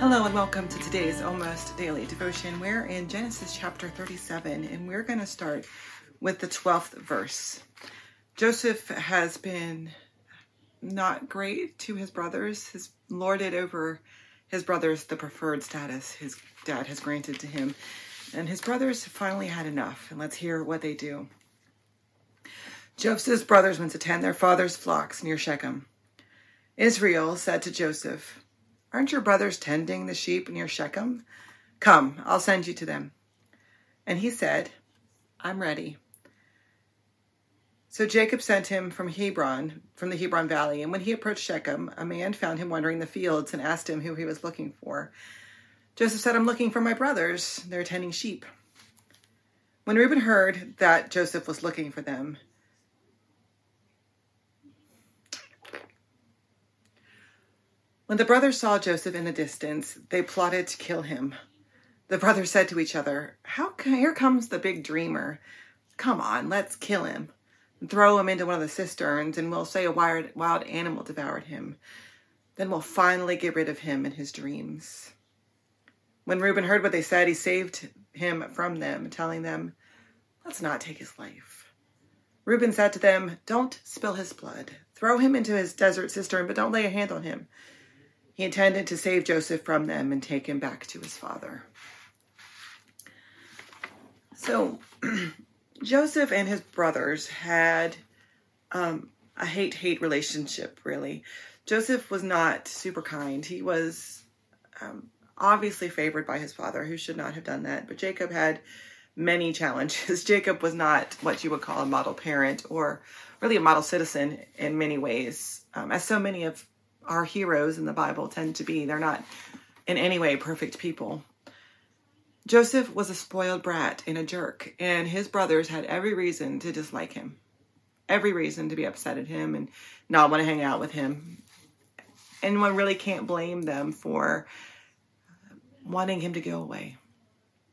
Hello and welcome to today's almost daily devotion. We're in Genesis chapter 37 and we're going to start with the 12th verse. Joseph has been not great to his brothers, has lorded over his brothers the preferred status his dad has granted to him. And his brothers finally had enough. And let's hear what they do. Joseph's brothers went to tend their father's flocks near Shechem. Israel said to Joseph, Aren't your brothers tending the sheep near Shechem? Come, I'll send you to them. And he said, I'm ready. So Jacob sent him from Hebron, from the Hebron valley, and when he approached Shechem, a man found him wandering the fields and asked him who he was looking for. Joseph said, I'm looking for my brothers. They're tending sheep. When Reuben heard that Joseph was looking for them, When the brothers saw Joseph in the distance, they plotted to kill him. The brothers said to each other, "How here comes the big dreamer. Come on, let's kill him. And throw him into one of the cisterns and we'll say a wild, wild animal devoured him. Then we'll finally get rid of him and his dreams." When Reuben heard what they said, he saved him from them, telling them, "Let's not take his life." Reuben said to them, "Don't spill his blood. Throw him into his desert cistern, but don't lay a hand on him." He intended to save Joseph from them and take him back to his father. So, Joseph and his brothers had um, a hate hate relationship, really. Joseph was not super kind. He was um, obviously favored by his father, who should not have done that. But Jacob had many challenges. Jacob was not what you would call a model parent or really a model citizen in many ways, um, as so many of our heroes in the Bible tend to be. They're not in any way perfect people. Joseph was a spoiled brat and a jerk, and his brothers had every reason to dislike him, every reason to be upset at him and not want to hang out with him. And one really can't blame them for wanting him to go away,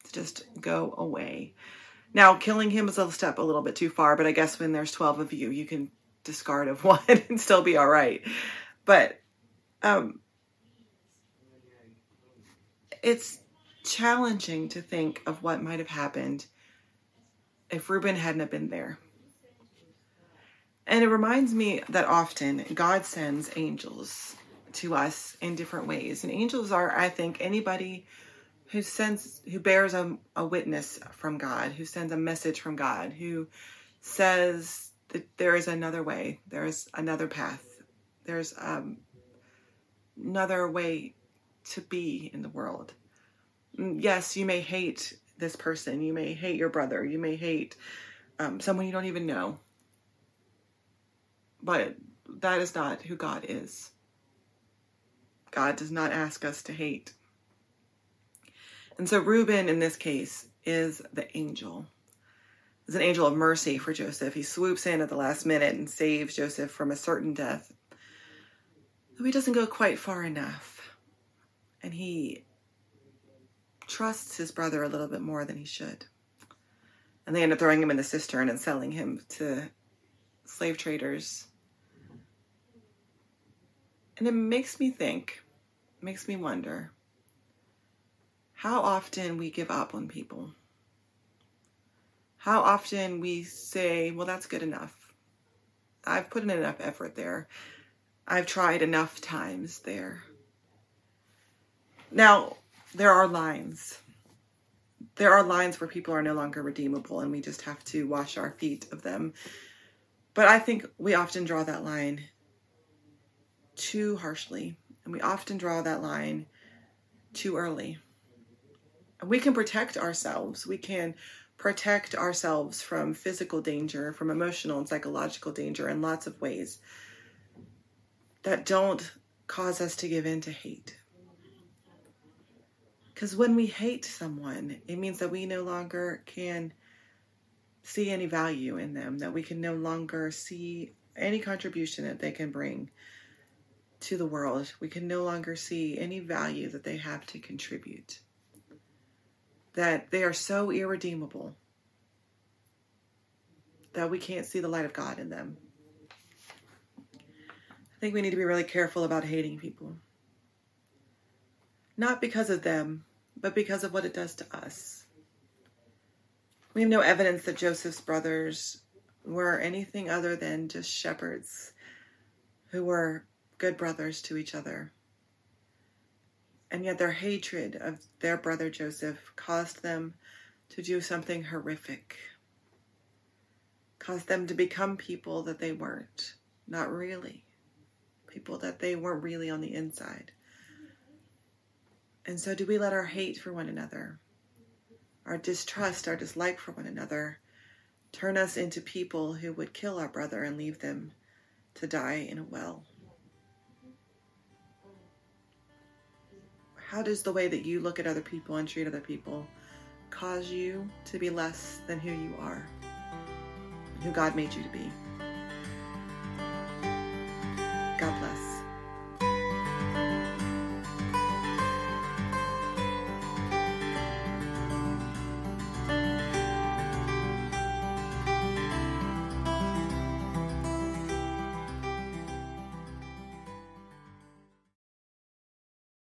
to just go away. Now, killing him is a step a little bit too far, but I guess when there's 12 of you, you can discard of one and still be all right. But um, it's challenging to think of what might have happened if Reuben hadn't been there. And it reminds me that often God sends angels to us in different ways. And angels are, I think, anybody who sends who bears a, a witness from God, who sends a message from God, who says that there is another way, there's another path, there's um, another way to be in the world. Mm, yes, you may hate this person, you may hate your brother, you may hate um, someone you don't even know, but that is not who God is. God does not ask us to hate. And so Reuben, in this case, is the angel. Is an angel of mercy for Joseph. He swoops in at the last minute and saves Joseph from a certain death though he doesn't go quite far enough. And he trusts his brother a little bit more than he should. And they end up throwing him in the cistern and selling him to slave traders. And it makes me think, makes me wonder how often we give up on people. How often we say, well, that's good enough. I've put in enough effort there. I've tried enough times there. Now, there are lines. There are lines where people are no longer redeemable and we just have to wash our feet of them. But I think we often draw that line too harshly, and we often draw that line too early. We can protect ourselves. We can protect ourselves from physical danger, from emotional and psychological danger in lots of ways that don't cause us to give in to hate. Because when we hate someone, it means that we no longer can see any value in them, that we can no longer see any contribution that they can bring to the world. We can no longer see any value that they have to contribute. That they are so irredeemable that we can't see the light of God in them. I think we need to be really careful about hating people. not because of them, but because of what it does to us. We have no evidence that Joseph's brothers were anything other than just shepherds who were good brothers to each other. And yet their hatred of their brother Joseph caused them to do something horrific, caused them to become people that they weren't, not really, people that they weren't really on the inside. And so, do we let our hate for one another, our distrust, our dislike for one another, turn us into people who would kill our brother and leave them to die in a well? How does the way that you look at other people and treat other people cause you to be less than who you are, who God made you to be?